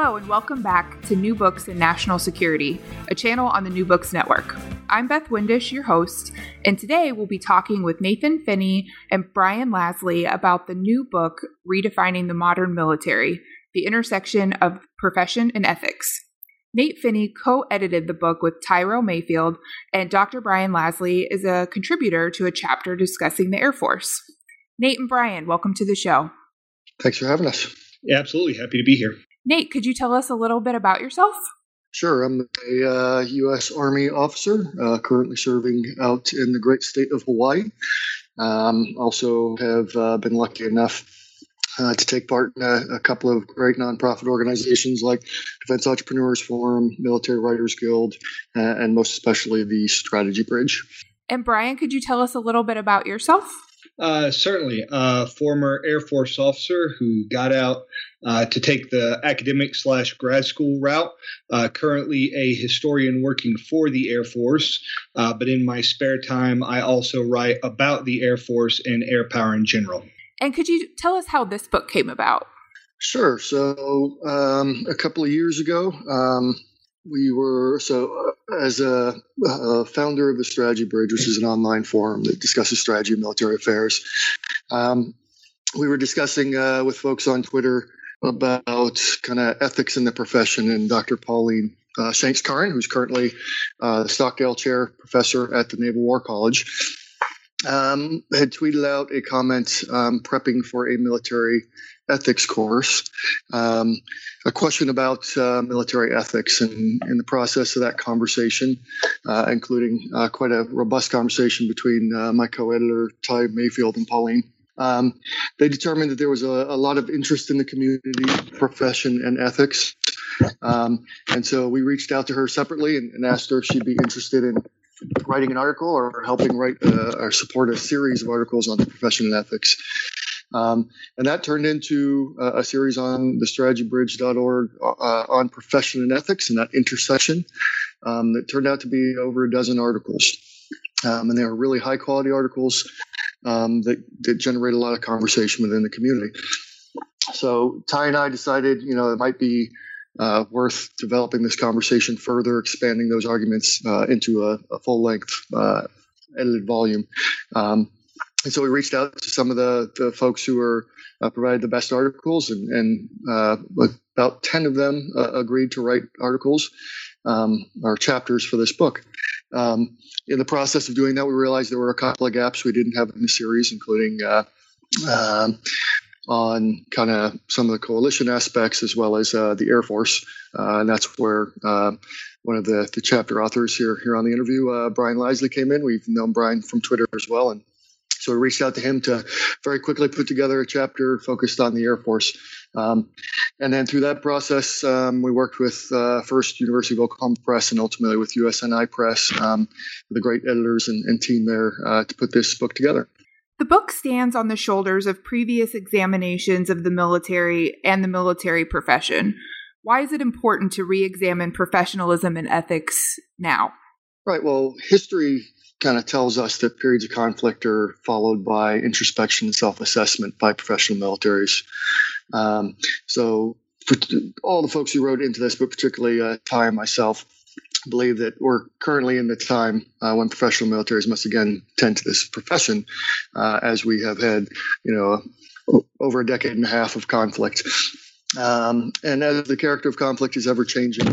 Hello, and welcome back to New Books in National Security, a channel on the New Books Network. I'm Beth Windisch, your host, and today we'll be talking with Nathan Finney and Brian Laslie about the new book, Redefining the Modern Military The Intersection of Profession and Ethics. Nate Finney co edited the book with Tyrell Mayfield, and Dr. Brian Laslie is a contributor to a chapter discussing the Air Force. Nate and Brian, welcome to the show. Thanks for having us. Yeah, absolutely. Happy to be here. Nate, could you tell us a little bit about yourself? Sure. I'm a uh, U.S. Army officer uh, currently serving out in the great state of Hawaii. Um, also, have uh, been lucky enough uh, to take part in a, a, couple of great nonprofit organizations like Defense Entrepreneurs Forum, Military Writers Guild, uh, and most especially the Strategy Bridge. And Brian, could you tell us a little bit about yourself? Uh, certainly, a former Air Force officer who got out uh, to take the academic slash grad school route. Uh, currently, a historian working for the Air Force, uh, but in my spare time, I also write about the Air Force and air power in general. And could you tell us how this book came about? Sure. So, um, a couple of years ago, um, we were so uh, as a, a, founder of the Strategy Bridge, which is an online forum that discusses strategy and military affairs. Um, we were discussing uh, with folks on Twitter about kind of ethics in the profession, and Dr. Pauline uh, Shanks Kaurin, who's currently uh, the Stockdale Chair Professor at the Naval War College, um, had tweeted out a comment um, prepping for a military ethics course, um, a question about uh, military ethics, and in the process of that conversation, uh, including uh, quite a robust conversation between uh, my co-editor Ty Mayfield and Pauline. Um, they determined that there was a, a, lot of interest in the community, profession, and ethics. Um, and so we reached out to her separately and, and, asked her if she'd be interested in writing an article or helping write uh, or support a series of articles on the profession and ethics. Um, and that turned into a, a series on the strategybridge.org uh, on profession and ethics and that intersection um, that turned out to be over a dozen articles. Um, and they were really high quality articles um, that, that generate a lot of conversation within the community. So Ty and I decided, you know, it might be uh, worth developing this conversation further, expanding those arguments uh, into a, a full length uh, edited volume. Um, and so we reached out to some of the, the folks who were uh, provided the best articles, and, and uh, about 10 of them uh, agreed to write articles um, or chapters for this book. Um, in the process of doing that, we realized there were a couple of gaps we didn't have in the series, including uh, um, on kind of some of the coalition aspects as well as uh, the Air Force. Uh, and that's where one of the, the chapter authors here here on the interview, Brian Laslie, came in. We've known Brian from Twitter as well, and so we reached out to him to very quickly put together a chapter focused on the Air Force. Um, and then through that process, um, we worked with uh, first University of Oklahoma Press and ultimately with USNI Press, um, the great editors and, and team there uh, to put this book together. The book stands on the shoulders of previous examinations of the military and the military profession. Why is it important to re examine professionalism and ethics now? Right. Well, history kind of tells us that periods of conflict are followed by introspection and self-assessment by professional militaries. Um, so all the folks who wrote into this, but particularly uh, Ty and myself, believe that we're currently in the time uh, when professional militaries must again tend to this profession, uh, as we have had, you know, over a decade and a half of conflict. Um, and as the character of conflict is ever changing,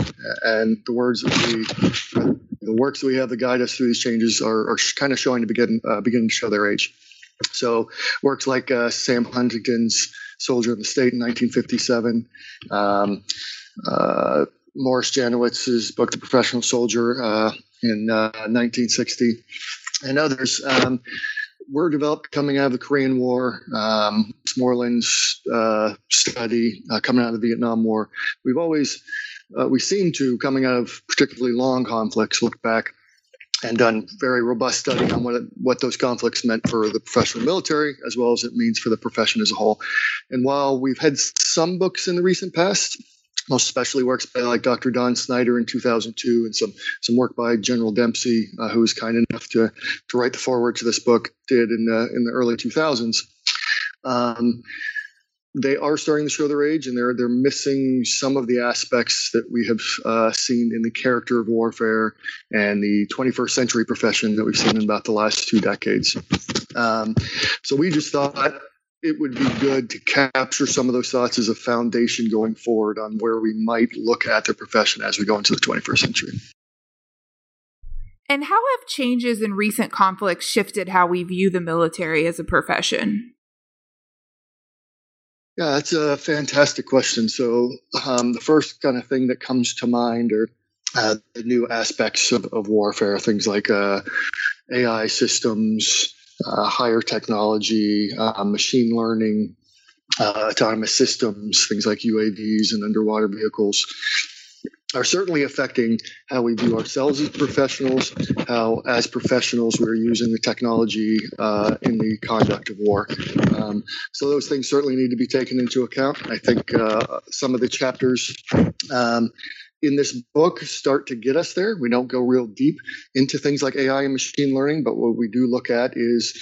and the words that we, the works that we have that guide us through these changes are, are kind of showing to begin uh, beginning to show their age. So works like uh, Sam Huntington's "Soldier of the State" in 1957, um, uh, Morris Janowitz's book "The Professional Soldier" uh, in 1960, uh, and others. Um, were developed coming out of the Korean War, um, Westmoreland's uh, study uh, coming out of the Vietnam War, we've always uh, we seem to coming out of particularly long conflicts look back and done very robust study on what what those conflicts meant for the professional military as well as it means for the profession as a whole. And while we've had some books in the recent past most especially works by like Dr. Don Snider in 2002, and some some work by General Dempsey, uh, who was kind enough to to write the foreword to this book, did in the in the early 2000s. Um, they are starting to show their age, and they're they're missing some of the aspects that we have uh, seen in the character of warfare and the 21st century profession that we've seen in about the last two decades. Um, so we just thought it would be good to capture some of those thoughts as a foundation going forward on where we might look at the profession as we go into the 21st century. And how have changes in recent conflicts shifted how we view the military as a profession? Yeah, that's a fantastic question. So, um, the first kind of thing that comes to mind are uh, the new aspects of, of warfare, things like uh, AI systems, uh, higher technology, uh, machine learning, uh, autonomous systems, things like UAVs and underwater vehicles are certainly affecting how we view ourselves as professionals, how as professionals we're using the technology uh, in the conduct of war. Um, so those things certainly need to be taken into account. I think uh, some of the chapters um, in this book start to get us there. We don't go real deep into things like AI and machine learning, but what we do look at is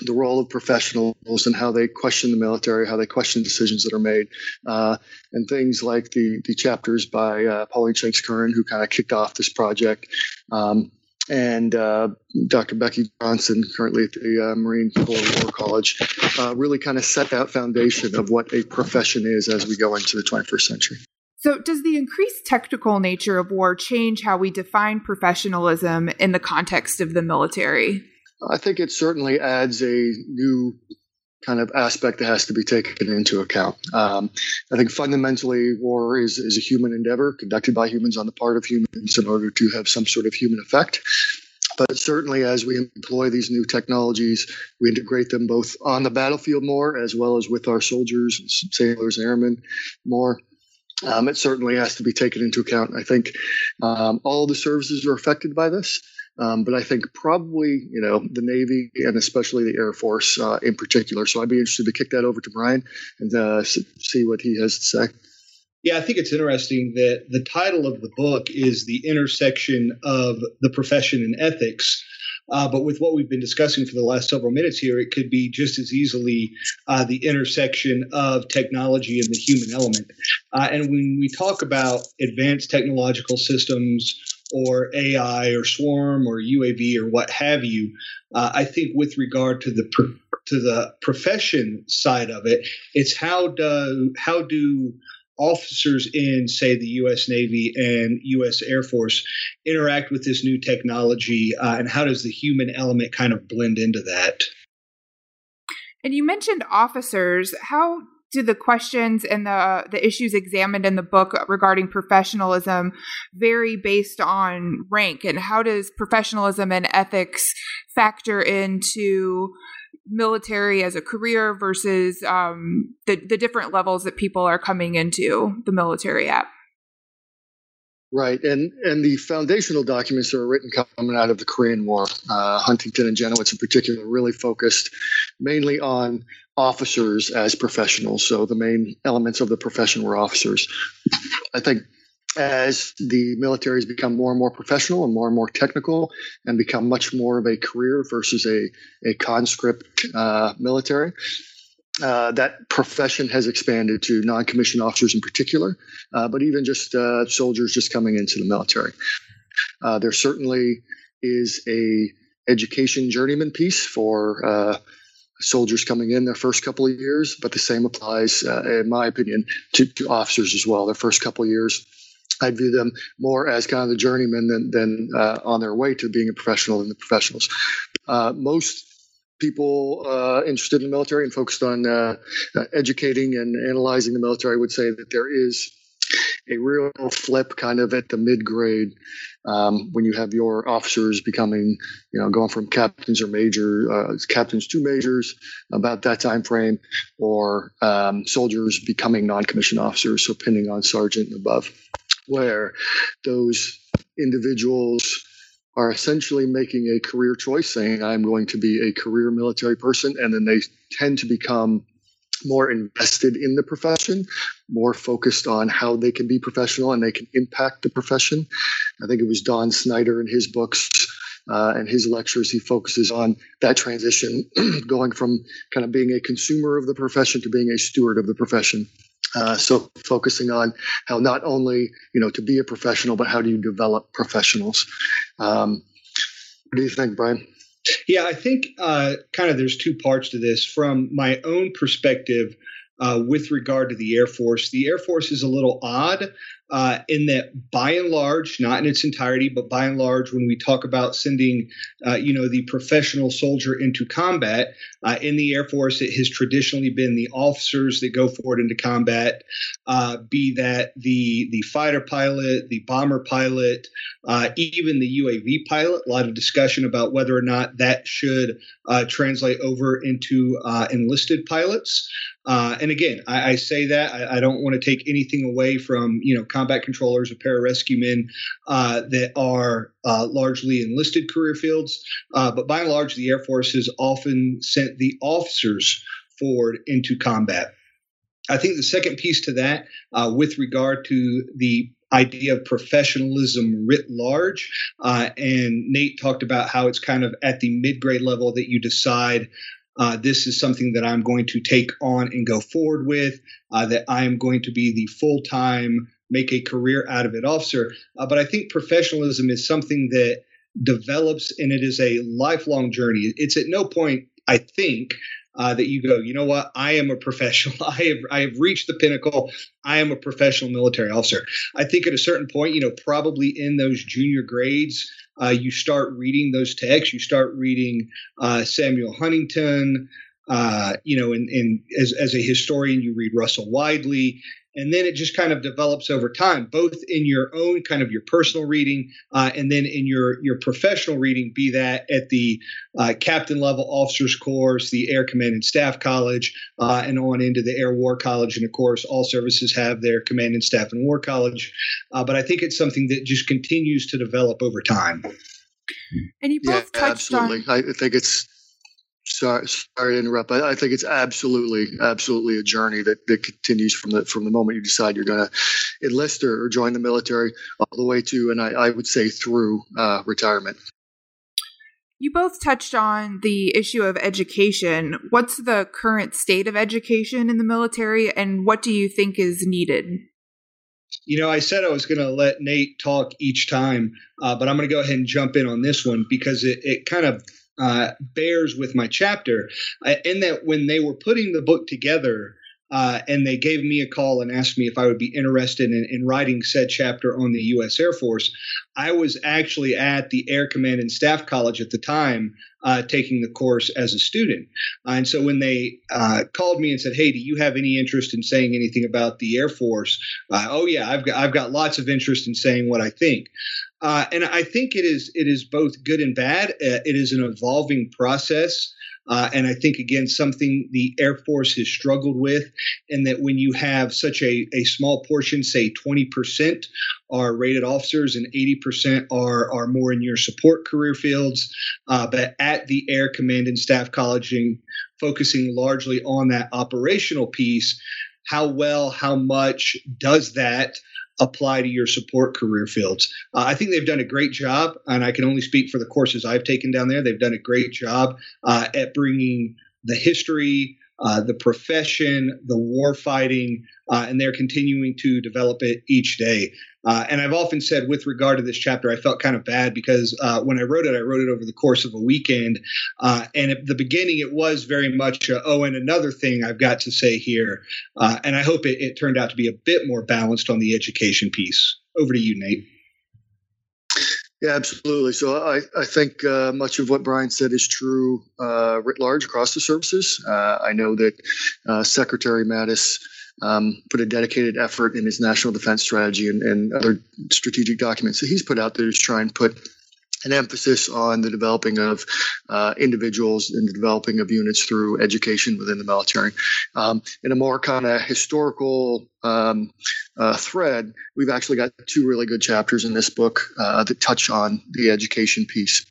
the role of professionals and how they question the military, how they question decisions that are made, uh, and things like the the chapters by uh, Pauline Shanks Kaurin, who kind of kicked off this project, um, and uh, Dr. Becky Johnson, currently at the uh, Marine Corps War College, uh, really kind of set that foundation of what a profession is as we go into the 21st century. So, does the increased technical nature of war change how we define professionalism in the context of the military? I think it certainly adds a new kind of aspect that has to be taken into account. Um, I think fundamentally, war is, is a human endeavor conducted by humans on the part of humans in order to have some sort of human effect. But certainly, as we employ these new technologies, we integrate them both on the battlefield more as well as with our soldiers, sailors, airmen more. Um, it certainly has to be taken into account. I think um, all the services are affected by this, um, but I think probably you know the Navy and especially the Air Force uh, in particular. So I'd be interested to kick that over to Brian and uh, see what he has to say. Yeah, I think it's interesting that the title of the book is the intersection of the profession and ethics. Uh, but with what we've been discussing for the last several minutes here, it could be just as easily uh, the intersection of technology and the human element. Uh, and when we talk about advanced technological systems or AI or swarm or UAV or what have you, uh, I think with regard to the pro- to the profession side of it, it's how do how do officers in, say, the U.S. Navy and U.S. Air Force interact with this new technology, uh, and how does the human element kind of blend into that? And you mentioned officers. How do the questions and the the issues examined in the book regarding professionalism vary based on rank and how does professionalism and ethics factor into military as a career versus um, the the different levels that people are coming into the military at. Right, and and the foundational documents that were written coming out of the Korean War, uh, Huntington and Janowitz in particular, really focused mainly on officers as professionals. So the main elements of the profession were officers. I think as the military has become more and more professional and more and more technical and become much more of a career versus a, a conscript uh, military, uh, that profession has expanded to non-commissioned officers in particular, uh, but even just uh, soldiers just coming into the military. Uh, there certainly is a education journeyman piece for uh, soldiers coming in their first couple of years, but the same applies, in my opinion, to, to officers as well. Their first couple of years I view them more as kind of the journeyman than, than uh, on their way to being a professional than the professionals. Uh, most people uh, interested in the military and focused on uh, uh, educating and analyzing the military would say that there is a real flip kind of at the mid grade um, when you have your officers becoming, you know, going from captains or major uh, captains to majors about that time frame, or um, soldiers becoming non-commissioned officers, so pending on sergeant and above, where those individuals are essentially making a career choice, saying I'm going to be a career military person, and then they tend to become more invested in the profession, more focused on how they can be professional and they can impact the profession. I think it was Don Snider in his books uh, and his lectures, he focuses on that transition, going from kind of being a consumer of the profession to being a steward of the profession. Uh, so focusing on how not only you know to be a professional, but how do you develop professionals? Um, what do you think, Brian? Yeah, I think uh, kind of there's two parts to this. From my own perspective, uh, with regard to the Air Force, the Air Force is a little odd uh, in that by and large, not in its entirety, but by and large, when we talk about sending, uh, you know, the professional soldier into combat uh, in the Air Force, it has traditionally been the officers that go forward into combat, uh, be that the the fighter pilot, the bomber pilot, uh, even the UAV pilot. A lot of discussion about whether or not that should uh, translate over into enlisted pilots. Uh, and again, I, I say that I, I, don't want to take anything away from you know combat controllers or pararescue men uh, that are uh, largely enlisted career fields, uh, but by and large, the Air Force has often sent the officers forward into combat. I think the second piece to that, uh, with regard to the idea of professionalism writ large. Uh, and Nate talked about how it's kind of at the mid grade level that you decide uh, this is something that I'm going to take on and go forward with, uh, that I am going to be the full time, make a career out of it officer. Uh, but I think professionalism is something that develops and it is a lifelong journey. It's at no point, I think, uh, that you go, you know what? I am a professional. I have I have reached the pinnacle. I am a professional military officer. I think at a certain point, you know, probably in those junior grades, uh, you start reading those texts. You start reading uh, Samuel Huntington. Uh, you know, and, and as, as a historian, you read Russell Weigley, and then it just kind of develops over time, both in your own kind of your personal reading, uh, and then in your your professional reading, be that at the uh, captain level officers course, the Air Command and Staff College, uh, and on into the Air War College, and of course, all services have their Command and Staff and War College. Uh, but I think it's something that just continues to develop over time. And you both yeah, touched absolutely. on. I think it's sorry, sorry to interrupt. I, I, think it's absolutely, absolutely a journey that, that continues from the from the moment you decide you're going to enlist or, or, join the military, all the way to, and I, I would say through uh, retirement. You both touched on the issue of education. What's the current state of education in the military, and what do you think is needed? You know, I said I was going to let Nate talk each time, uh, but I'm going to go ahead and jump in on this one because it, it kind of uh, bears with my chapter uh, in that when they were putting the book together uh, and they gave me a call and asked me if I would be interested in, in, writing said chapter on the U.S. Air Force. I was actually at the Air Command and Staff College at the time, uh, taking the course as a student. Uh, and so when they uh, called me and said, "Hey, do you have any interest in saying anything about the Air Force?" Uh, oh yeah, I've got I've got lots of interest in saying what I think. Uh, and I think it is it is both good and bad. Uh, it is an evolving process. Uh, and I think, again, something the Air Force has struggled with, and that when you have such a, a small portion, say 20% are rated officers and 80% are, are more in your support career fields, uh, but at the Air Command and Staff College, and focusing largely on that operational piece, how well, how much does that apply to your support career fields. Uh, I think they've done a great job, and I can only speak for the courses I've taken down there. They've done a great job uh, at bringing the history, uh, the profession, the war fighting, uh, and they're continuing to develop it each day. Uh, and I've often said, with regard to this chapter, I felt kind of bad because uh, when I wrote it, I wrote it over the course of a weekend. Uh, and at the beginning, it was very much, a, oh, and another thing I've got to say here. And I hope it, it turned out to be a bit more balanced on the education piece. Over to you, Nate. Yeah, absolutely. So I, I think uh, much of what Brian said is true uh, writ large across the services. Uh, I know that uh, Secretary Mattis um, put a dedicated effort in his national defense strategy and, and other strategic documents that he's put out there to try and put an emphasis on the developing of uh, individuals and the developing of units through education within the military. Um, in a more kind of historical um, uh, thread, we've actually got two really good chapters in this book uh, that touch on the education piece.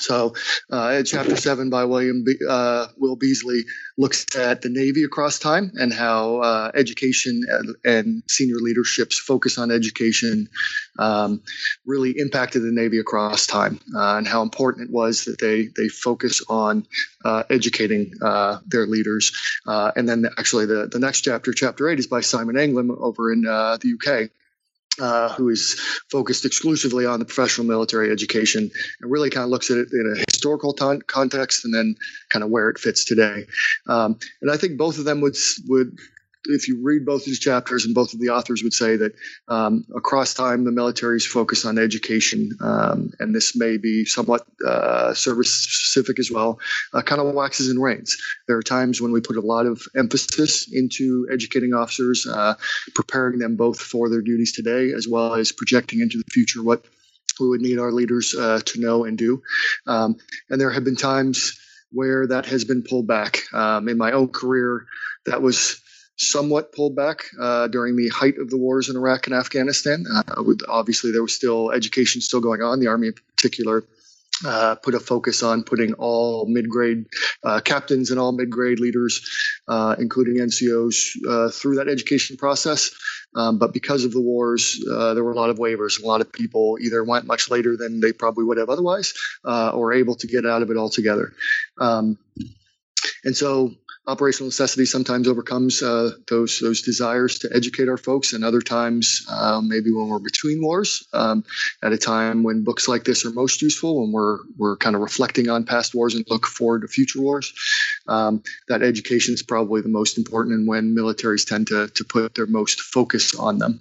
So, uh, chapter seven by William Be- uh, Will Beasley looks at the Navy across time and how uh, education and, and, senior leadership's focus on education um, really impacted the Navy across time, uh, and how important it was that they they focus on uh, educating uh, their leaders. and then, actually, the the next chapter, chapter eight, is by Simon Anglim over in the UK uh, who is focused exclusively on the professional military education and really kind of looks at it in a historical t- context and then kind of where it fits today. Um, and I think both of them would would if you read both of these chapters, and both of the authors would say that um, across time the military's focus on education, um, and this may be somewhat uh, service specific as well, uh, kind of waxes and wanes. There are times when we put a lot of emphasis into educating officers, uh, preparing them both for their duties today, as well as projecting into the future what we would need our leaders uh, to know and do. Um, and there have been times where that has been pulled back. Um, in my own career, that was somewhat pulled back uh, during the height of the wars in Iraq and Afghanistan. Uh, obviously, there was still education still going on. The Army, in particular, uh, put a focus on putting all mid-grade uh, captains and all mid-grade leaders, uh, including NCOs, uh, through that education process. Um, but because of the wars, there were a lot of waivers. A lot of people either went much later than they probably would have otherwise, or able to get out of it altogether. Um, and so operational necessity sometimes overcomes uh, those those desires to educate our folks, and other times, uh, maybe when we're between wars, um, at a time when books like this are most useful, when we're we're kind of reflecting on past wars and look forward to future wars, um, that education is probably the most important, and when militaries tend to to put their most focus on them.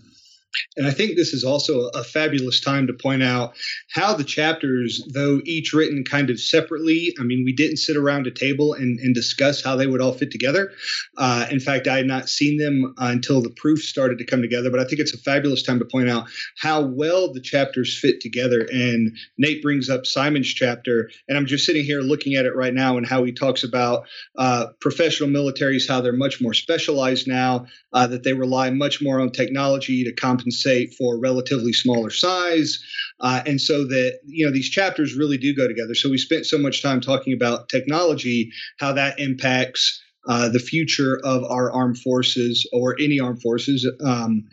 And I think this is also a fabulous time to point out how the chapters, though each written kind of separately, I mean, we didn't sit around a table and, and discuss how they would all fit together. Uh, in fact, I had not seen them until the proof started to come together. But I think it's a fabulous time to point out how well the chapters fit together. And Nate brings up Simon's chapter, and I'm just sitting here looking at it right now and how he talks about uh, professional militaries, how they're much more specialized now, uh, that they rely much more on technology to compensate for relatively smaller size. Uh, and so that, you know, these chapters really do go together. So we spent so much time talking about technology, how that impacts uh, the future of our armed forces or any armed forces. Um,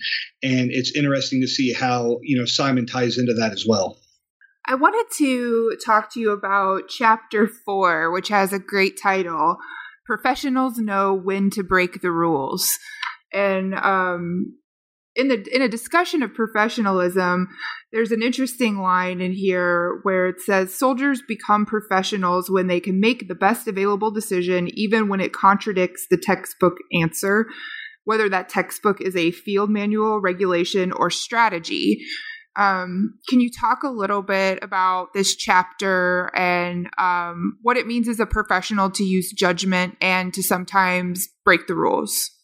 and it's interesting to see how, you know, Simon ties into that as well. I wanted to talk to you about chapter four, which has a great title Professionals Know When to Break the Rules. And um, in the in a discussion of professionalism, there's an interesting line in here where it says soldiers become professionals when they can make the best available decision, even when it contradicts the textbook answer, whether that textbook is a field manual, regulation, or strategy. Um, can you talk a little bit about this chapter and um, what it means as a professional to use judgment and to sometimes break the rules?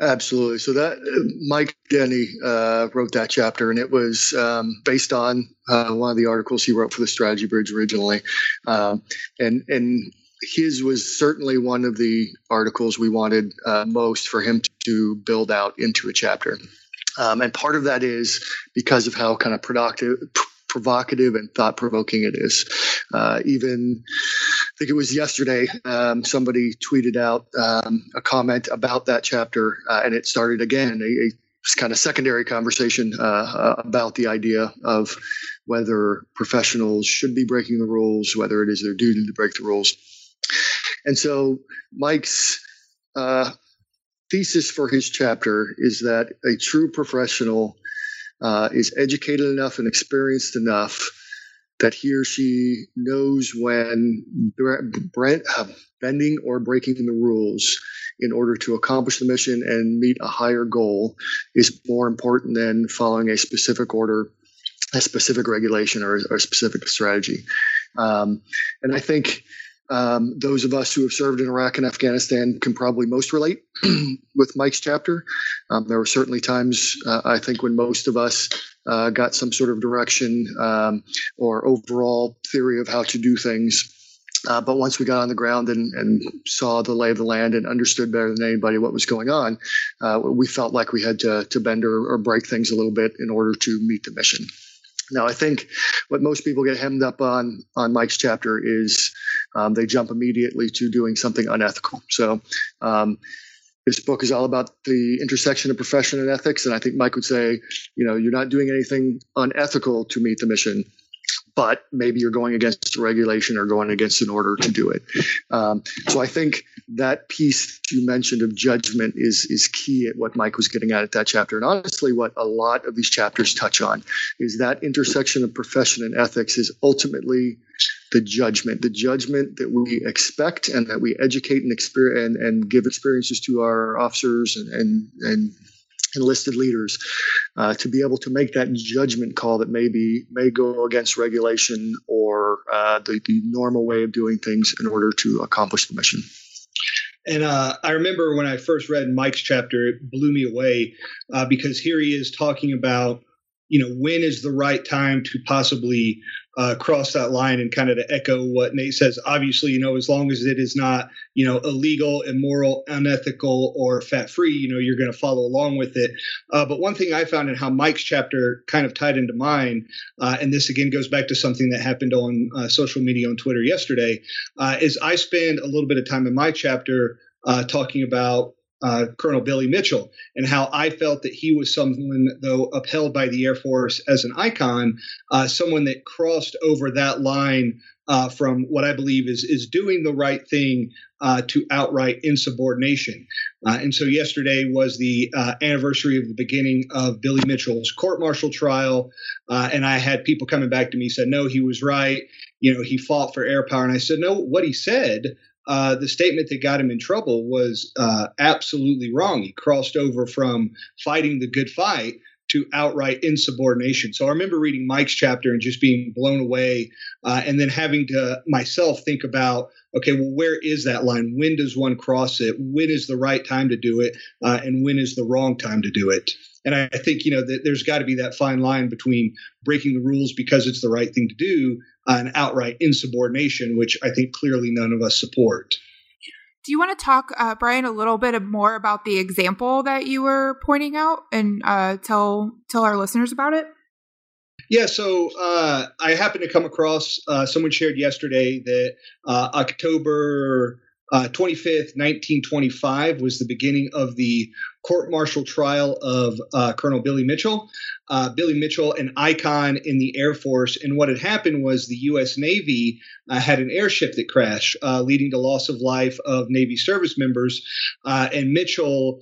Absolutely. So that Mike Denny uh, wrote that chapter, and it was um, based on uh, one of the articles he wrote for the Strategy Bridge originally, um, and and his was certainly one of the articles we wanted uh, most for him to build out into a chapter. Um, and part of that is because of how kind of productive, provocative and thought provoking it is. Uh, even, think it was yesterday, um, somebody tweeted out um, a comment about that chapter, uh, and it started again a, a kind of secondary conversation uh, uh, about the idea of whether professionals should be breaking the rules, whether it is their duty to break the rules. And so Mike's uh, thesis for his chapter is that a true professional uh, is educated enough and experienced enough that he or she knows when uh, bending or breaking the rules in order to accomplish the mission and meet a higher goal is more important than following a specific order, a specific regulation, or, or a specific strategy. Um, and I think um, those of us who have served in Iraq and Afghanistan can probably most relate with Mike's chapter. Um, there were certainly times, uh, I think, when most of us uh, got some sort of direction um, or overall theory of how to do things. Uh, but once we got on the ground and, and, saw the lay of the land and understood better than anybody what was going on, uh, we felt like we had to, to bend or, or break things a little bit in order to meet the mission. Now, I think what most people get hemmed up on on Mike's chapter is um, they jump immediately to doing something unethical. So, um, this book is all about the intersection of profession and ethics, and I think Mike would say, you know, you're not doing anything unethical to meet the mission but maybe you're going against a regulation or going against an order to do it. Um, so I think that piece you mentioned of judgment is is key at what Mike was getting at at that chapter, and honestly, what a lot of these chapters touch on is that intersection of profession and ethics is ultimately the judgment, the judgment that we expect and that we educate and experience and, and give experiences to our officers and and, and enlisted leaders uh, to be able to make that judgment call that maybe may go against regulation or uh, the, the normal way of doing things in order to accomplish the mission. And uh, I remember when I first read Mike's chapter, it blew me away uh, because here he is talking about, you know, when is the right time to possibly uh, cross that line and kind of to echo what Nate says. Obviously, you know, as long as it is not, you know, illegal, immoral, unethical, or fat free, you know, you're going to follow along with it. Uh, but one thing I found in how Mike's chapter kind of tied into mine, uh, and this again goes back to something that happened on uh, social media on Twitter yesterday, uh, is I spend a little bit of time in my chapter uh, talking about uh, Colonel Billy Mitchell and how I felt that he was someone, though upheld by the Air Force as an icon, uh, someone that crossed over that line uh, from what I believe is is doing the right thing uh, to outright insubordination. Uh, and so yesterday was the uh, anniversary of the beginning of Billy Mitchell's court-martial trial, and I had people coming back to me said, "No, he was right. You know, he fought for air power." And I said, "No, what he said." Uh, the statement that got him in trouble was uh, absolutely wrong. He crossed over from fighting the good fight to outright insubordination. So I remember reading Mike's chapter and just being blown away, uh, and then having to myself think about, okay, well, where is that line? When does one cross it? When is the right time to do it? Uh, and when is the wrong time to do it? And I think you know that there's got to be that fine line between breaking the rules because it's the right thing to do and outright insubordination, which I think clearly none of us support. Do you want to talk, uh, Brian, a little bit more about the example that you were pointing out and uh, tell tell our listeners about it? Yeah, so uh, I happened to come across uh, someone shared yesterday that uh, October uh, 25th, 1925 was the beginning of the court martial trial of uh, Colonel Billy Mitchell. Uh, Billy Mitchell, an icon in the Air Force. And what had happened was the U.S. Navy uh, had an airship that crashed, uh, leading to loss of life of Navy service members. Uh, and Mitchell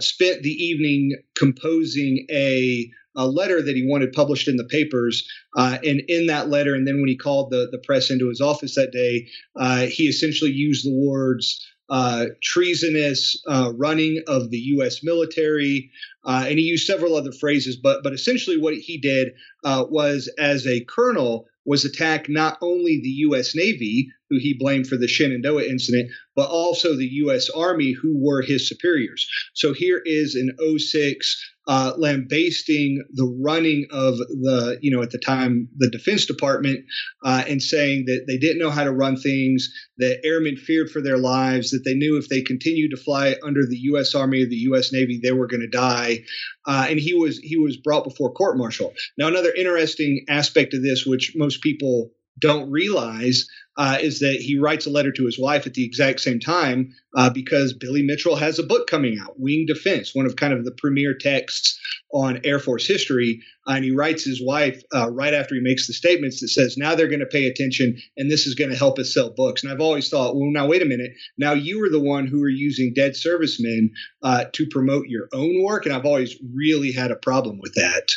spent the evening composing a a letter that he wanted published in the papers. Uh, and in that letter, and then when he called the, the press into his office that day, uh, he essentially used the words uh, treasonous uh, running of the U.S. military, uh, and he used several other phrases. But but essentially, what he did uh, was, as a colonel, was attack not only the U.S. Navy, who he blamed for the Shenandoah incident, but also the U.S. Army, who were his superiors. So here is an 06 uh, lambasting the running of the, you know, at the time, the Defense Department, uh, and saying that they didn't know how to run things, that airmen feared for their lives, that they knew if they continued to fly under the U.S. Army or the U.S. Navy, they were going to die. Uh, and he was he was brought before court martial. Now, another interesting aspect of this, which most people don't realize uh, is that he writes a letter to his wife at the exact same time uh, because Billy Mitchell has a book coming out, Winged Defense, one of kind of the premier texts on Air Force history. Uh, and he writes his wife uh, right after he makes the statements that says, now they're going to pay attention and this is going to help us sell books. And I've always thought, well, now wait a minute. Now you are the one who are using dead servicemen uh, to promote your own work. And I've always really had a problem with that.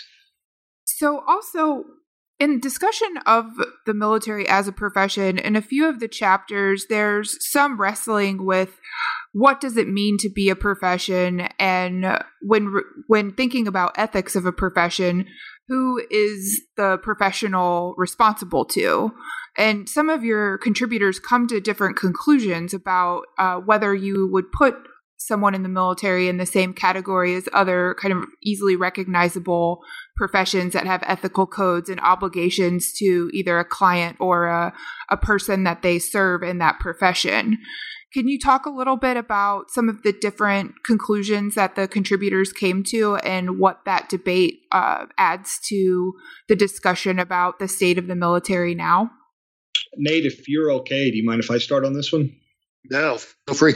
So, also, in discussion of the military as a profession, in a few of the chapters, there's some wrestling with what does it mean to be a profession and when when thinking about ethics of a profession who is the professional responsible to? And some of your contributors come to different conclusions about uh, whether you would put someone in the military in the same category as other kind of easily recognizable professions that have ethical codes and obligations to either a client or a, a person that they serve in that profession. Can you talk a little bit about some of the different conclusions that the contributors came to and what that debate uh, adds to the discussion about the state of the military now? Nate, if you're okay, do you mind if I start on this one? No, feel free.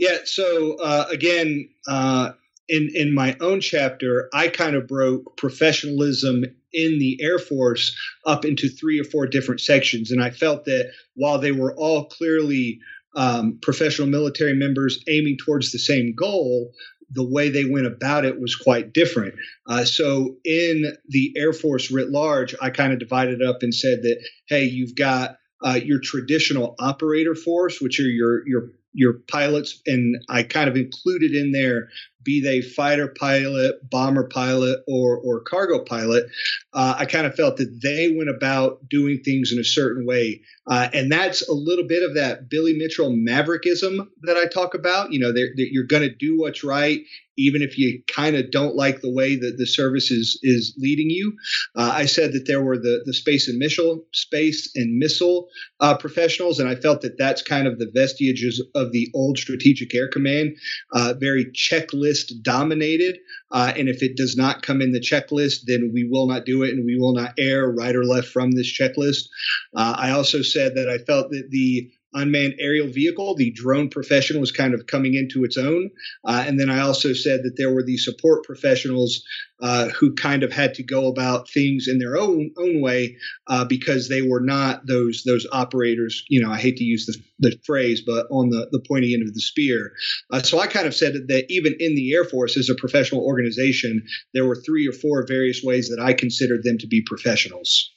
Yeah. So uh, again, uh, in in my own chapter, I kind of broke professionalism in the Air Force up into three or four different sections, and I felt that while they were all clearly um, professional military members aiming towards the same goal, the way they went about it was quite different. Uh, so, in the Air Force writ large, I kind of divided up and said that, hey, you've got uh, your traditional operator force, which are your your your pilots, and I kind of included in there be they fighter pilot, bomber pilot, or or cargo pilot, uh, I kind of felt that they went about doing things in a certain way, uh, and that's a little bit of that Billy Mitchell maverickism that I talk about. You know, that you're going to do what's right, even if you kind of don't like the way that the service is is leading you. Uh, I said that there were the the space and missile space and missile uh, professionals, and I felt that that's kind of the vestiges of the old Strategic Air Command, uh, very checklist dominated. Uh, and if it does not come in the checklist, then we will not do it, and we will not air right or left from this checklist. Uh, I also said that I felt that the unmanned aerial vehicle, the drone profession was kind of coming into its own. Uh, and then I also said that there were the support professionals uh, who kind of had to go about things in their own own way uh, because they were not those those operators. You know, I hate to use the, the phrase, but on the the pointy end of the spear. Uh, so I kind of said that even in the Air Force, as a professional organization, there were three or four various ways that I considered them to be professionals.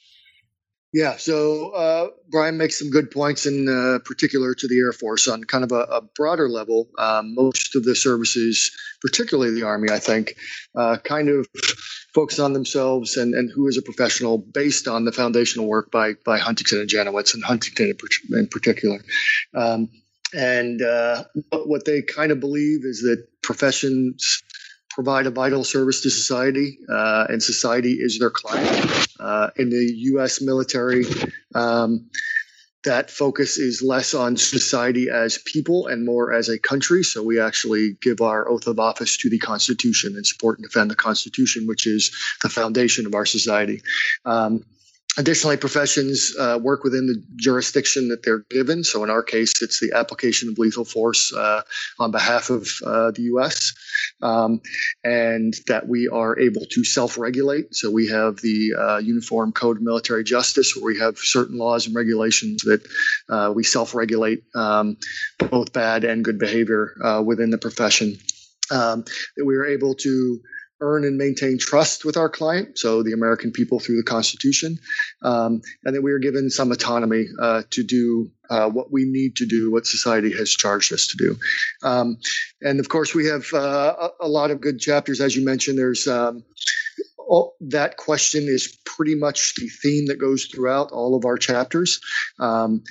Yeah, so uh, Brian makes some good points in uh, particular to the Air Force on kind of a, a broader level. Um, most of the services, particularly the Army, I think, uh, kind of focus on themselves and, and who is a professional based on the foundational work by by Huntington and Janowitz and Huntington in, in particular. Um, and uh, what they kind of believe is that professions provide a vital service to society, uh, and society is their client. Uh, in the U.S. military, um, that focus is less on society as people and more as a country. So we actually give our oath of office to the Constitution and support and defend the Constitution, which is the foundation of our society. Um, Additionally, professions uh, work within the jurisdiction that they're given. So, in our case, it's the application of lethal force uh, on behalf of uh, the U.S., um, and that we are able to self regulate. So, we have the uh, Uniform Code of Military Justice, where we have certain laws and regulations that uh, we self regulate um, both bad and good behavior uh, within the profession. Um, that we are able to earn and maintain trust with our client, so the American people through the Constitution, um, and that we are given some autonomy uh, to do uh, what we need to do, what society has charged us to do. Um, and of course, we have uh, a, lot of good chapters, as you mentioned. There's um, all, that question is pretty much the theme that goes throughout all of our chapters. Um,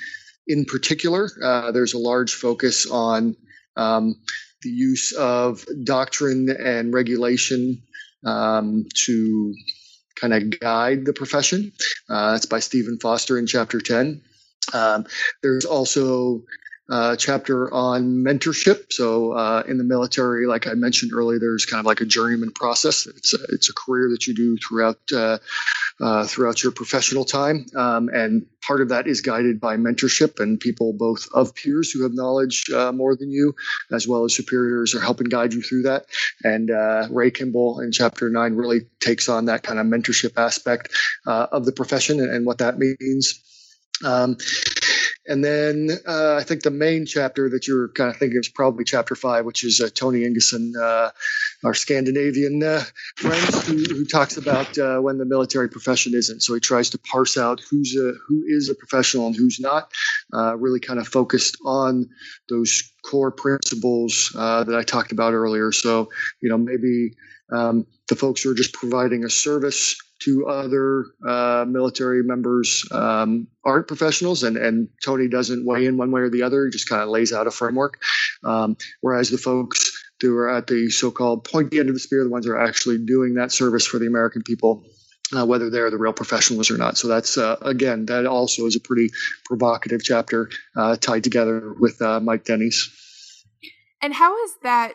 in particular, uh, there's a large focus on um, the use of doctrine and regulation um, to kind of guide the profession. Uh, that's by Stephen Foster in chapter 10. Um, there's also uh, chapter on mentorship. So uh, in the military, like I mentioned earlier, there's kind of like a journeyman process. It's a, it's a career that you do throughout uh, uh throughout your professional time, um, and part of that is guided by mentorship and people both of peers who have knowledge uh, more than you, as well as superiors, are helping guide you through that. And uh, Ray Kimball in chapter nine really takes on that kind of mentorship aspect of the profession and, and what that means. Um, and then uh, I think the main chapter that you're kind of thinking is probably chapter five, which is uh, Tony Ingesson, uh, our Scandinavian uh, friend, who, who, talks about uh, when the military profession isn't. So he tries to parse out who's a who is a professional and who's not. Uh, really kind of focused on those core principles that I talked about earlier. So you know maybe um, the folks who are just providing a service to other uh, military members um, aren't professionals, and, and Tony doesn't weigh in one way or the other. He just kind of lays out a framework. Um, whereas the folks who are at the so-called pointy end of the spear, the ones who are actually doing that service for the American people, uh, whether they're the real professionals or not. So that's uh, again, that also is a pretty provocative chapter uh, tied together with uh, Mike Denny's. And how is that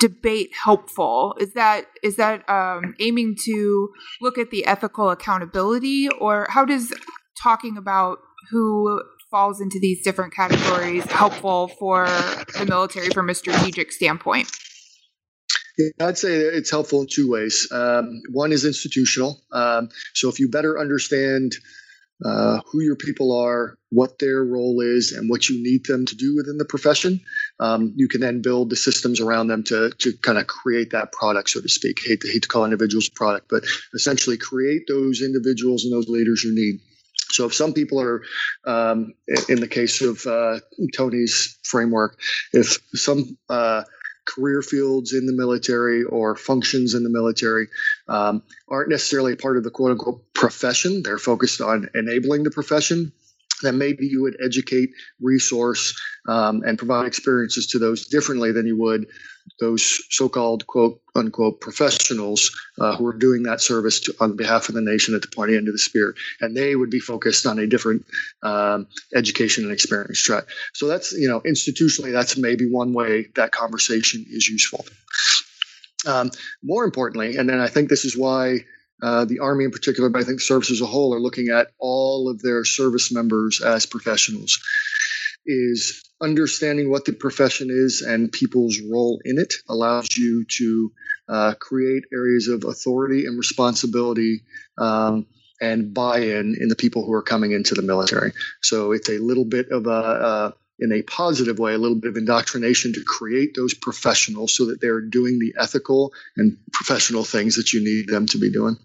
debate helpful? Is that is that um, aiming to look at the ethical accountability, or how does talking about who falls into these different categories helpful for the military from a strategic standpoint? Yeah, I'd say it's helpful in two ways. Um, one is institutional. Um, so if you better understand uh, who your people are, what their role is, and what you need them to do within the profession. Um, you can then build the systems around them to, to kind of create that product, so to speak. Hate to, hate to call individuals product, but essentially create those individuals and those leaders you need. So if some people are, um, in the case of uh, Tony's framework, if some uh, career fields in the military or functions in the military um, aren't necessarily part of the quote unquote profession. They're focused on enabling the profession. Then maybe you would educate, resource, um, and provide experiences to those differently than you would those so-called quote unquote professionals uh, who are doing that service to, on behalf of the nation at the pointy end of the spear, and they would be focused on a different um, education and experience track. So that's you know institutionally, that's maybe one way that conversation is useful. Um, more importantly, and then I think this is why uh, the Army in particular, but I think service as a whole, are looking at all of their service members as professionals is understanding what the profession is and people's role in it allows you to uh, create areas of authority and responsibility um, and buy-in in the people who are coming into the military. So it's a little bit of a, uh, in a positive way, a little bit of indoctrination to create those professionals so that they're doing the ethical and professional things that you need them to be doing.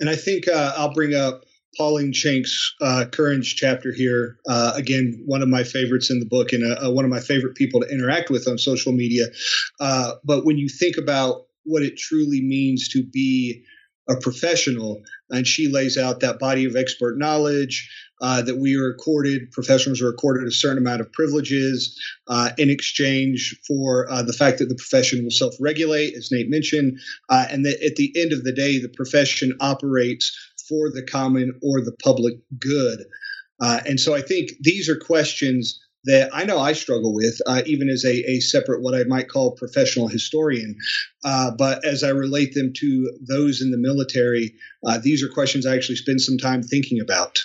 And I think uh, I'll bring up Pauline Shanks' uh, Courage chapter here. Uh, again, one of my favorites in the book and uh, uh, one of my favorite people to interact with on social media. Uh, but when you think about what it truly means to be a professional, and she lays out that body of expert knowledge, uh, that we are accorded, professionals are accorded a certain amount of privileges uh, in exchange for uh, the fact that the profession will self regulate, as Nate mentioned, and that at the end of the day, the profession operates for the common or the public good. Uh, and so I think these are questions that I know I struggle with, uh, even as a, a, separate, what I might call professional historian. Uh, but as I relate them to those in the military, uh, these are questions I actually spend some time thinking about.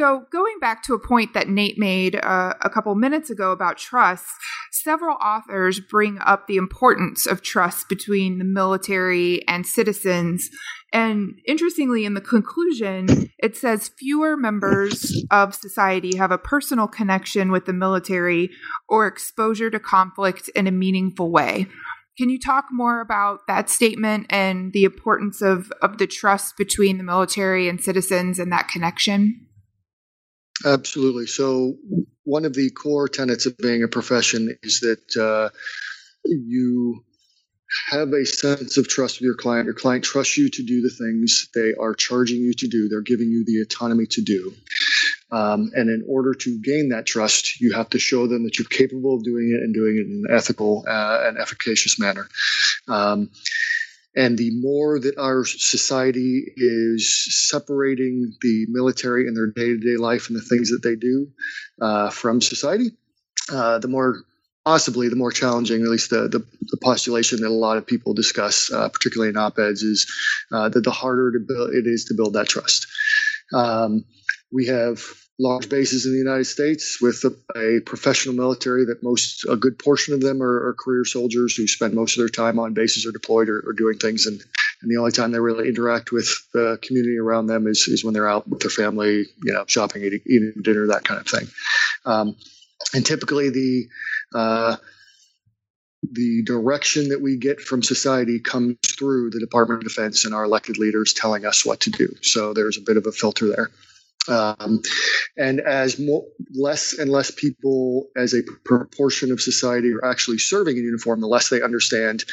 So, going back to a point that Nate made uh, a couple minutes ago about trust, several authors bring up the importance of trust between the military and citizens and interestingly, in the conclusion, it says fewer members of society have a personal connection with the military or exposure to conflict in a meaningful way. Can you talk more about that statement and the importance of, of the trust between the military and citizens and that connection? Absolutely. So, one of the core tenets of being a profession is that uh, you have a sense of trust with your client. Your client trusts you to do the things they are charging you to do. They're giving you the autonomy to do. Um, and in order to gain that trust, you have to show them that you're capable of doing it and doing it in an ethical uh, and efficacious manner. Um, and the more that our society is separating the military and their day to day life and the things that they do uh, from society, uh, the more possibly the more challenging, at least the, the, the postulation that a lot of people discuss, uh, particularly in op-eds, is uh, that the harder it is to build that trust. Um, we have large bases in the United States with a, a, professional military that most a good portion of them are, are, career soldiers who spend most of their time on bases or deployed or, or doing things in and the only time they really interact with the community around them is, is when they're out with their family, you know, shopping, eating, eating dinner, that kind of thing. Um, and typically the uh, the direction that we get from society comes through the Department of Defense and our elected leaders telling us what to do. So there's a bit of a filter there. Um, and as more, less and less people, as a proportion of society, are actually serving in uniform, the less they understand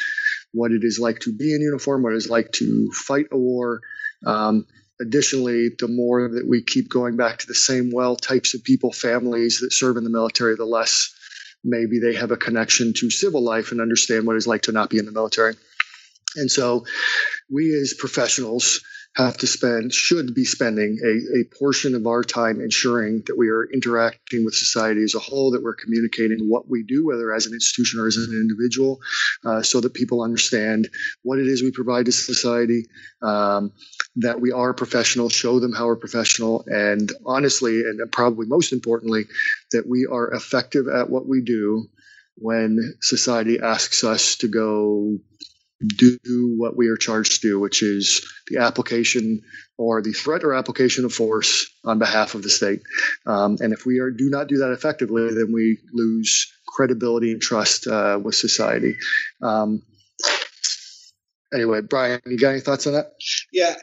what it is like to be in uniform, what it is like to fight a war. Um, additionally, the more that we keep going back to the same well types of people, families that serve in the military, the less maybe they have a connection to civil life and understand what it's like to not be in the military. And so, we as professionals have to spend, should be spending a, a portion of our time ensuring that we are interacting with society as a whole, that we're communicating what we do, whether as an institution or as an individual, uh, so that people understand what it is we provide to society, um, that we are professional, show them how we're professional, and honestly, and probably most importantly, that we are effective at what we do when society asks us to go do what we are charged to do, which is the application or the threat or application of force on behalf of the state. Um, and if we are, do not do that effectively, then we lose credibility and trust uh, with society. Um, anyway, Brian, you got any thoughts on that? Yeah,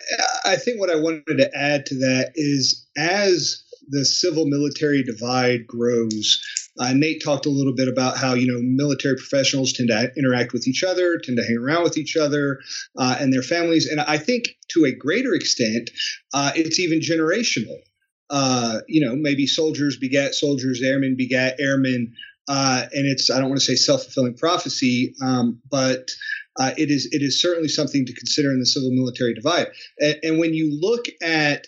I think what I wanted to add to that is as the civil military divide grows, uh, Nate talked a little bit about how you know military professionals tend to interact with each other, tend to hang around with each other uh, and their families, and I think to a greater extent, uh, it's even generational. Uh, you know, maybe soldiers begat soldiers, airmen begat airmen, uh, and it's I don't want to say self fulfilling prophecy, um, but uh, it is it is certainly something to consider in the civil military divide. And, and when you look at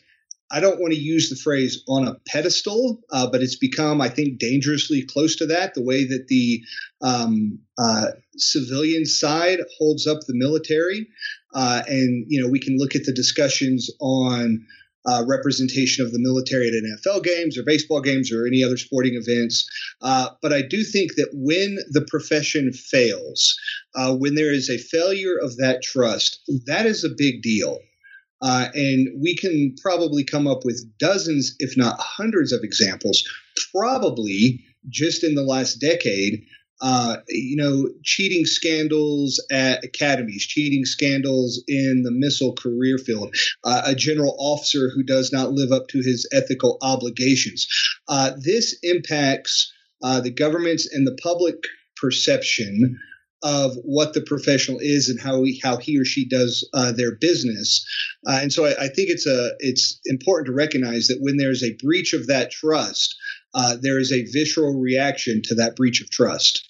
I don't want to use the phrase on a pedestal, uh, but it's become, I think, dangerously close to that. The way that the um, uh, civilian side holds up the military, uh, and you know, we can look at the discussions on uh, representation of the military at NFL games or baseball games or any other sporting events. Uh, but I do think that when the profession fails, uh, when there is a failure of that trust, that is a big deal. Uh, and we can probably come up with dozens, if not hundreds, of examples, probably just in the last decade. Uh, you know, cheating scandals at academies, cheating scandals in the missile career field, uh, a general officer who does not live up to his ethical obligations. Uh, this impacts uh, the government's and the public perception of what the professional is and how he, how he or she does uh, their business. Uh, and so I, I, think it's a it's important to recognize that when there's a breach of that trust, uh, there is a visceral reaction to that breach of trust.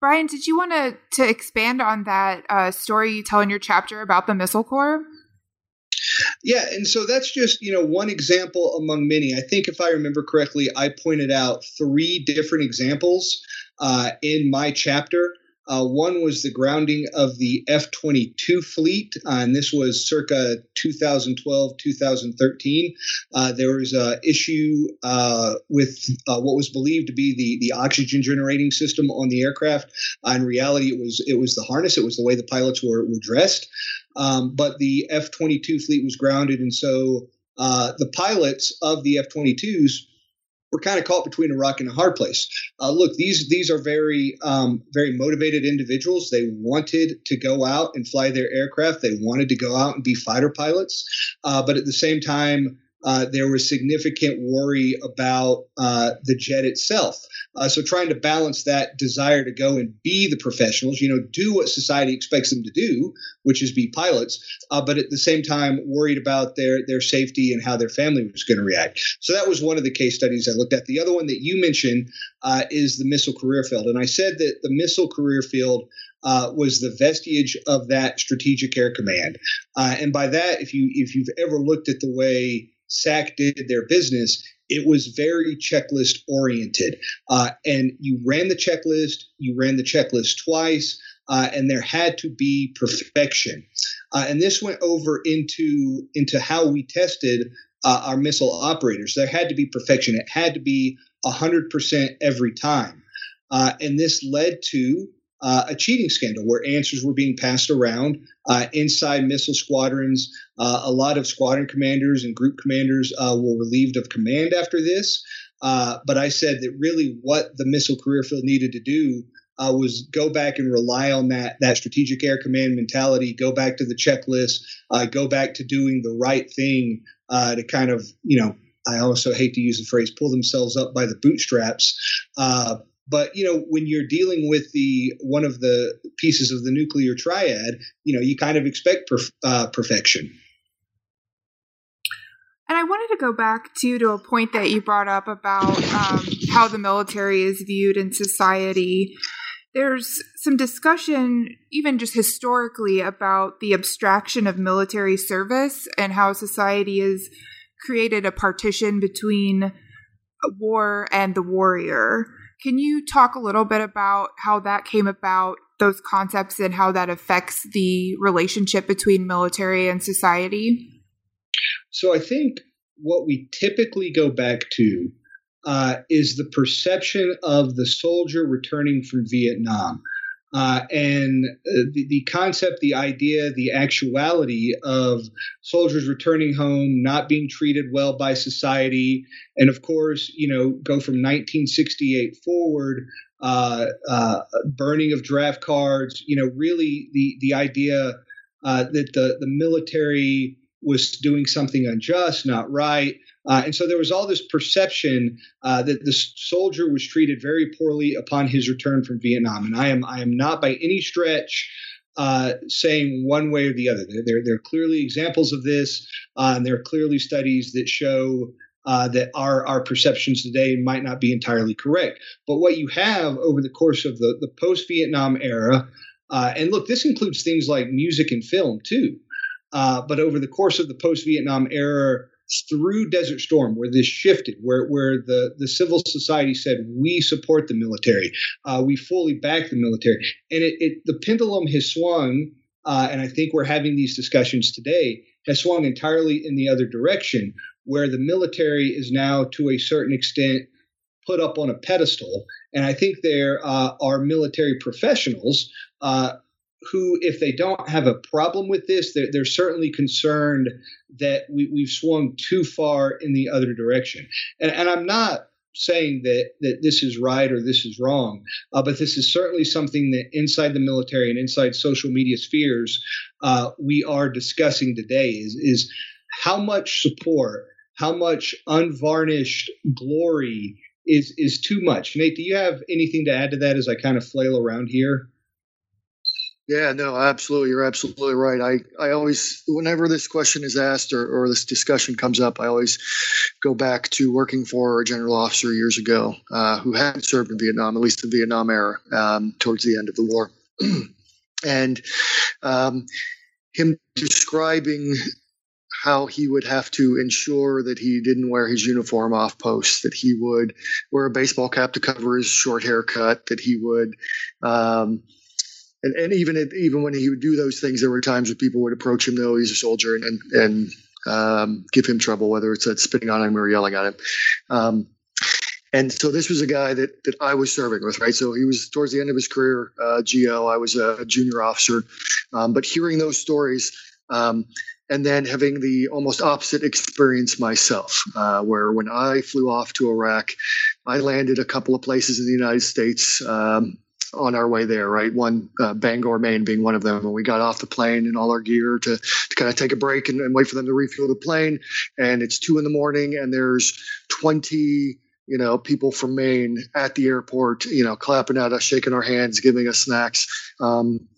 Brian, did you want to to expand on that uh, story you tell in your chapter about the Missile Corps? Yeah, and so that's just you know one example among many. I think if I remember correctly, I pointed out three different examples uh, in my chapter uh, one was the grounding of the F 22 fleet, uh, and this was circa 2012 2013. Uh, there was an issue uh, with uh, what was believed to be the, the oxygen generating system on the aircraft. Uh, in reality, it was it was the harness, it was the way the pilots were, were dressed. Um, but the F 22 fleet was grounded, and so the pilots of the F 22s we're kind of caught between a rock and a hard place. Uh, look, these these are very um, very motivated individuals. They wanted to go out and fly their aircraft. They wanted to go out and be fighter pilots, uh, but at the same time, uh, there was significant worry about uh, the jet itself. Uh, so trying to balance that desire to go and be the professionals, you know, do what society expects them to do, which is be pilots, uh, but at the same time worried about their their safety and how their family was going to react. So that was one of the case studies I looked at. The other one that you mentioned uh, is the missile career field, and I said that the missile career field. Uh, was the vestige of that strategic air command, uh, and by that, if you if you've ever looked at the way SAC did their business, it was very checklist oriented. Uh, and you ran the checklist, you ran the checklist twice, uh, and there had to be perfection. Uh, and this went over into, into how we tested uh, our missile operators. There had to be perfection, it had to be 100% every time. Uh, and this led to uh, a cheating scandal where answers were being passed around uh, inside missile squadrons. Uh, a lot of squadron commanders and group commanders uh, were relieved of command after this. Uh, but I said that really what the missile career field needed to do uh, was go back and rely on that that strategic air command mentality. Go back to the checklist. go back to doing the right thing to kind of you know. I also hate to use the phrase "pull themselves up by the bootstraps," uh, but you know, when you're dealing with the one of the pieces of the nuclear triad, you know, you kind of expect perf- uh, perfection. And I wanted to go back to to a point that you brought up about um, how the military is viewed in society. There's some discussion, even just historically, about the abstraction of military service and how society has created a partition between war and the warrior. Can you talk a little bit about how that came about, those concepts, and how that affects the relationship between military and society? So I think what we typically go back to uh, is the perception of the soldier returning from Vietnam. Uh, and uh, the, the concept, the idea, the actuality of soldiers returning home, not being treated well by society, and of course, you know, go from 1968 forward, uh, uh, burning of draft cards, you know, really the the idea uh, that the the military was doing something unjust, not right. Uh, and so there was all this perception uh, that the soldier was treated very poorly upon his return from Vietnam. And I am I am not by any stretch uh, saying one way or the other. There, there, there are clearly examples of this, uh, and there are clearly studies that show uh, that our, our perceptions today might not be entirely correct. But what you have over the course of the, the post Vietnam era, uh, and look, this includes things like music and film too. but over the course of the post Vietnam era, through Desert Storm, where this shifted, where where the the civil society said we support the military, uh, we fully back the military, and it, it the pendulum has swung, uh, and I think we're having these discussions today has swung entirely in the other direction, where the military is now to a certain extent put up on a pedestal, and I think there uh, are military professionals uh, who, if they don't have a problem with this, they're, they're certainly concerned that we, we've swung too far in the other direction. And, and I'm not saying that that this is right or this is wrong, uh, but this is certainly something that inside the military and inside social media spheres uh, we are discussing today. Is is how much support, how much unvarnished glory is is too much. Nate, do you have anything to add to that as I kind of flail around here? Yeah, no, absolutely. You're absolutely right. I, I always, whenever this question is asked or, or this discussion comes up, I always go back to working for a general officer years ago uh, who had served in Vietnam, at least the Vietnam era, um, towards the end of the war. and um, him describing how he would have to ensure that he didn't wear his uniform off post, that he would wear a baseball cap to cover his short haircut, that he would. Um, and, and even even when he would do those things, there were times when people would approach him, though he's a soldier, and and, and um, give him trouble, whether it's at spitting on him or yelling at him. Um, and so this was a guy that that I was serving with, right? So he was towards the end of his career, uh, GO. I was a junior officer, um, but hearing those stories. Um, and then having the almost opposite experience myself, uh, where when I flew off to Iraq, I landed a couple of places in the United States. On our way there, right? One, uh, Bangor, Maine being one of them. And we got off the plane and all our gear to, to kind of take a break and, and wait for them to refuel the plane. And it's two in the morning and there's 20, you know, people from Maine at the airport, you know, clapping at us, shaking our hands, giving us snacks. Um,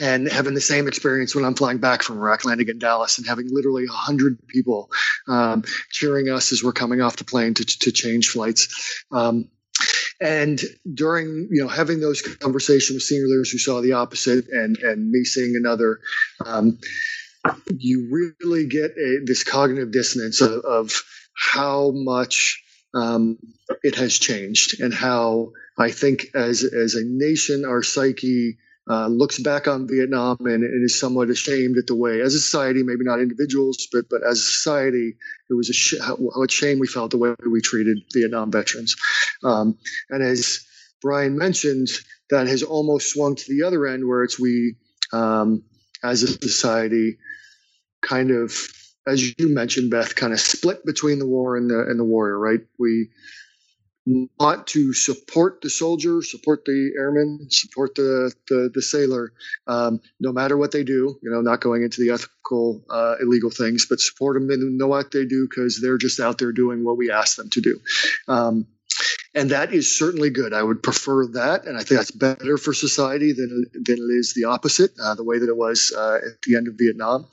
and having the same experience when I'm flying back from Iraq, landing in Dallas, and having literally 100 people um, cheering us as we're coming off the plane to, to change flights. Um, and during, you know, having those conversations with senior leaders who saw the opposite and, and me seeing another, um, you really get a, this cognitive dissonance of, of how much um, it has changed and how I think as, as a nation, our psyche uh, looks back on Vietnam and, and, is somewhat ashamed at the way, as a society, maybe not individuals, but but as a society, it was a sh- how, how shame we felt the way we treated Vietnam veterans. Um, and as Brian mentioned, that has almost swung to the other end, where it's we, um, as a society, kind of, as you mentioned, Beth, kind of split between the war and the and the warrior. Right? We want to support the soldier, support the airman, support the the, the sailor, um, no matter what they do. You know, not going into the ethical, uh, illegal things, but support them and know what they do because they're just out there doing what we ask them to do. Um, and that is certainly good. I would prefer that, and I think that's better for society than than it is the opposite, uh, the way that it was uh, at the end of Vietnam.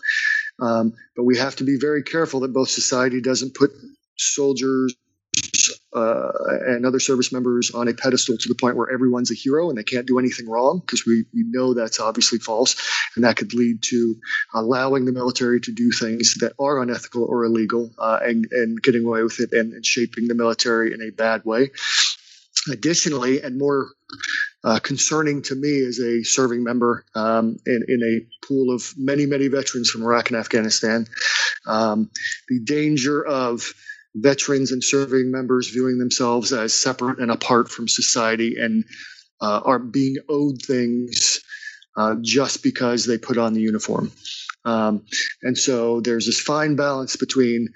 Um, but we have to be very careful that both society doesn't put soldiers uh, and other service members on a pedestal to the point where everyone's a hero and they can't do anything wrong because we, we know that's obviously false. And that could lead to allowing the military to do things that are unethical or illegal uh, and, and getting away with it and, and, shaping the military in a bad way. Additionally and more uh, concerning to me as a serving member um, in, in, a pool of many many veterans from iraq and afghanistan um, the danger of veterans and serving members viewing themselves as separate and apart from society and uh, are being owed things uh, just because they put on the uniform. Um, and so there's this fine balance between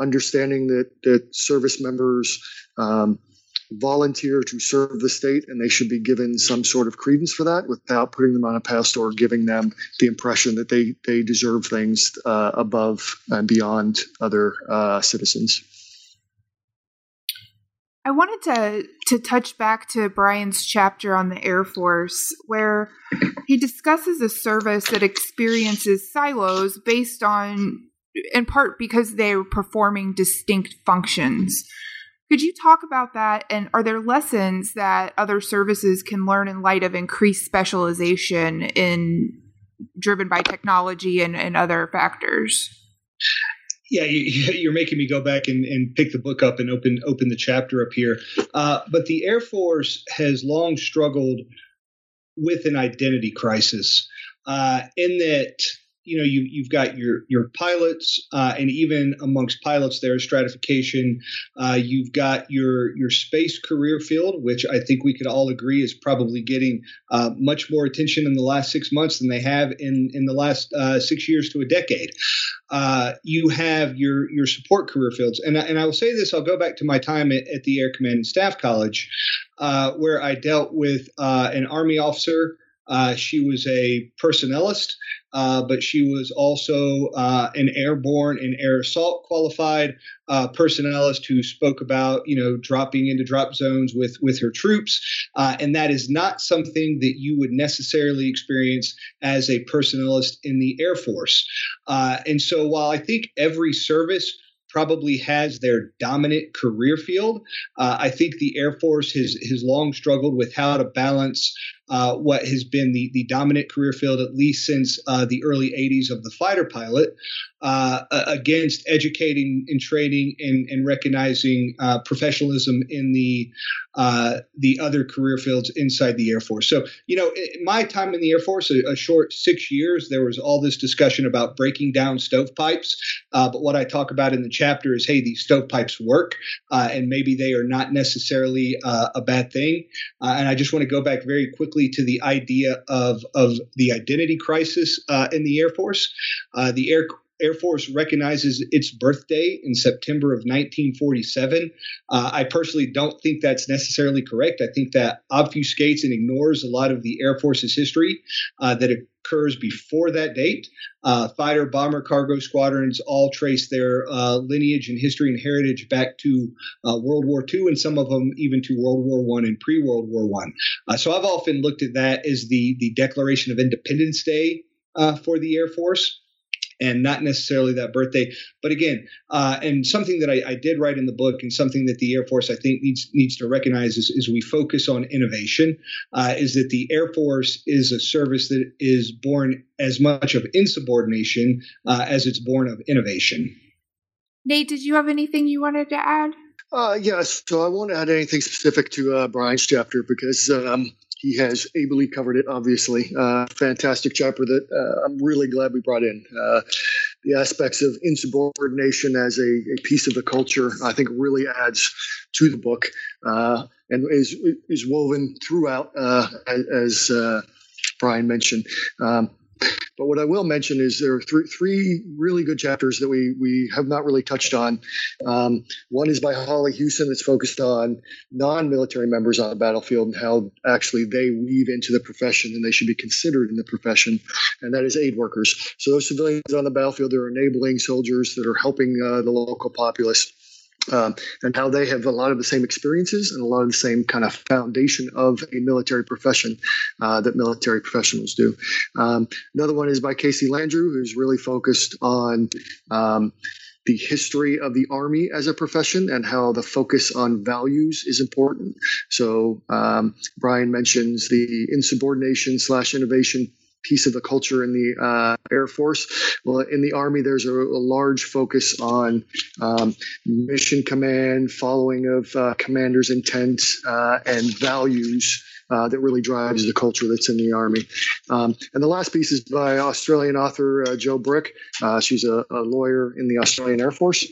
understanding that, that service members um, volunteer to serve the state and they should be given some sort of credence for that without putting them on a pedestal or giving them the impression that they, they deserve things uh, above and beyond other uh, citizens. I wanted to to touch back to Brian's chapter on the Air Force, where he discusses a service that experiences silos based on, in part, because they're performing distinct functions. Could you talk about that? And are there lessons that other services can learn in light of increased specialization in driven by technology and, and other factors? Yeah, you, are making me go back and, and, pick the book up and open open the chapter up here. Uh, but the Air Force has long struggled with an identity crisis, uh, in that you know you you've got your your pilots uh, and even amongst pilots there's stratification uh, you've got your your space career field which i think we could all agree is probably getting uh, much more attention in the last six months than they have in in the last uh, six years to a decade. Uh, you have your your support career fields. And, and i will say this i'll go back to my time at, at the air command and staff college uh, where i dealt with an army officer uh, she was a personnelist, uh, but she was also uh, an airborne and air assault qualified uh, personnelist who spoke about, you know, dropping into drop zones with with her troops, uh, and that is not something that you would necessarily experience as a personnelist in the Air Force. Uh, and so, while I think every service probably has their dominant career field. Uh, I think the Air Force has has long struggled with how to balance uh, what has been the, the dominant career field at least since uh, the early 80s of the fighter pilot uh, against educating and training and, and recognizing uh, professionalism in the uh, the other career fields inside the Air Force. So, you know, my time in the Air Force, a, a, short six years, there was all this discussion about breaking down stovepipes. but what I talk about in the chapter is, hey, these stovepipes work, and maybe they are not necessarily a bad thing. and I just want to go back very quickly to the idea of of the identity crisis uh, in the Air Force. Uh, the Air Air Force recognizes its birthday in September of 1947. Uh, I personally don't think that's necessarily correct. I think that obfuscates and ignores a lot of the Air Force's history uh, that occurs before that date. Uh, fighter, bomber, cargo squadrons all trace their uh, lineage and history and heritage back to uh, World War II, and some of them even to World War One and pre World War One. Uh, so I've often looked at that as the the Declaration of Independence Day for the Air Force and not necessarily that birthday. But again, uh, and something that I, I, did write in the book, and something that the Air Force I think needs needs to recognize is, is we focus on innovation. Uh, is that the Air Force is a service that is born as much of insubordination uh, as it's born of innovation. Nate, did you have anything you wanted to add? Uh, yes, so I won't add anything specific to uh, Brian's chapter because um, he has ably covered it, obviously. Uh, fantastic chapter that uh, I'm really glad we brought in. Uh, the aspects of insubordination as a, a, piece of the culture, I think, really adds to the book. Uh, and is is woven throughout, uh, as uh, Brian mentioned. Um, but what I will mention is there are three, three really good chapters that we, we have not really touched on. Um, one is by Holly Hughson that's focused on non military members on the battlefield and how actually they weave into the profession and they should be considered in the profession, and that is aid workers. So those civilians on the battlefield are enabling soldiers that are helping uh, the local populace um, and how they have a lot of the same experiences and a lot of the same kind of foundation of a military profession uh, that military professionals do. Um, another one is by Casey Landrew, who's really focused on um, the history of the Army as a profession and how the focus on values is important. So um, Brian mentions the insubordination slash innovation piece of the culture in the uh, Air Force. Well, in the Army, there's a, a large focus on um, mission command, following of uh, commanders' intent, uh, and values. Uh, that really drives the culture that's in the army. Um, and the last piece is by Australian author uh, Jo Brick. She's a, a, lawyer in the Australian Air Force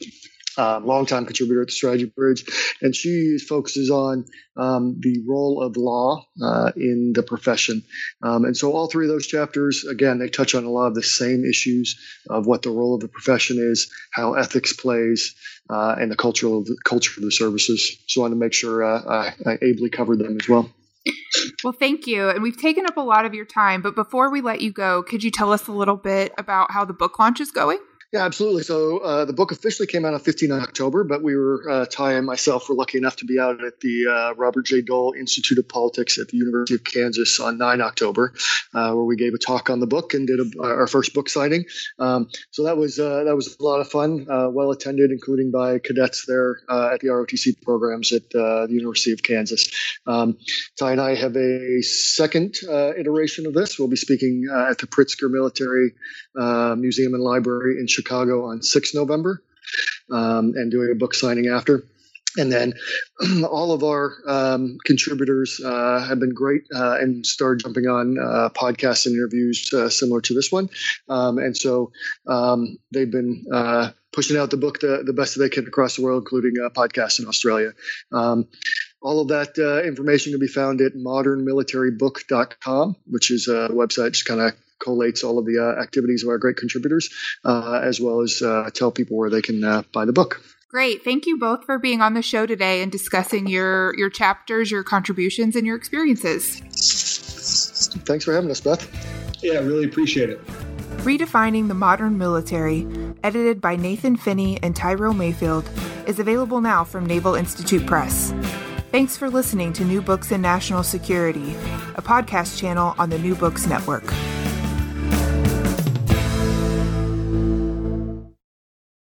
uh, longtime contributor at the Strategy Bridge, and she focuses on um, the role of law uh, in the profession. Um, and so, all three of those chapters, again, they touch on a lot of the same issues of what the role of the profession is, how ethics plays, uh, and the the culture of the services. So, I want to make sure uh, I, I ably covered them as well. Well, thank you. And we've taken up a lot of your time, but before we let you go, could you tell us a little bit about how the book launch is going? Yeah, absolutely. So uh, the book officially came out on 15 October, but we were, uh, Ty and myself were lucky enough to be out at the uh, Robert J. Dole Institute of Politics at the University of Kansas on 9 October, uh, where we gave a talk on the book and did a, our first book signing. Um, so that was uh, that was a lot of fun, uh, well attended, including by cadets there at the ROTC programs at the University of Kansas. Um, Ty and I have a second iteration of this. We'll be speaking at the Pritzker Military Museum and Library in Chicago on 6 November um, and doing a book signing after. And then all of our um, contributors uh, have been great uh, and started jumping on uh, podcasts and interviews uh, similar to this one. Um, and so um, they've been uh, pushing out the book the, the best that they can across the world, including uh, podcasts in Australia. Um, all of that information can be found at modernmilitarybook.com, which is a website just kind of collates all of the uh, activities of our great contributors, uh, as well as uh, tell people where they can uh, buy the book. Great. Thank you both for being on the show today and discussing your your chapters, your contributions, and your experiences. Thanks for having us, Beth. Yeah, really appreciate it. Redefining the Modern Military, edited by Nathan Finney and Tyrell Mayfield, is available now from Naval Institute Press. Thanks for listening to New Books in National Security, a podcast channel on the New Books Network.